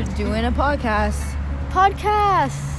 we're doing a podcast. Podcast.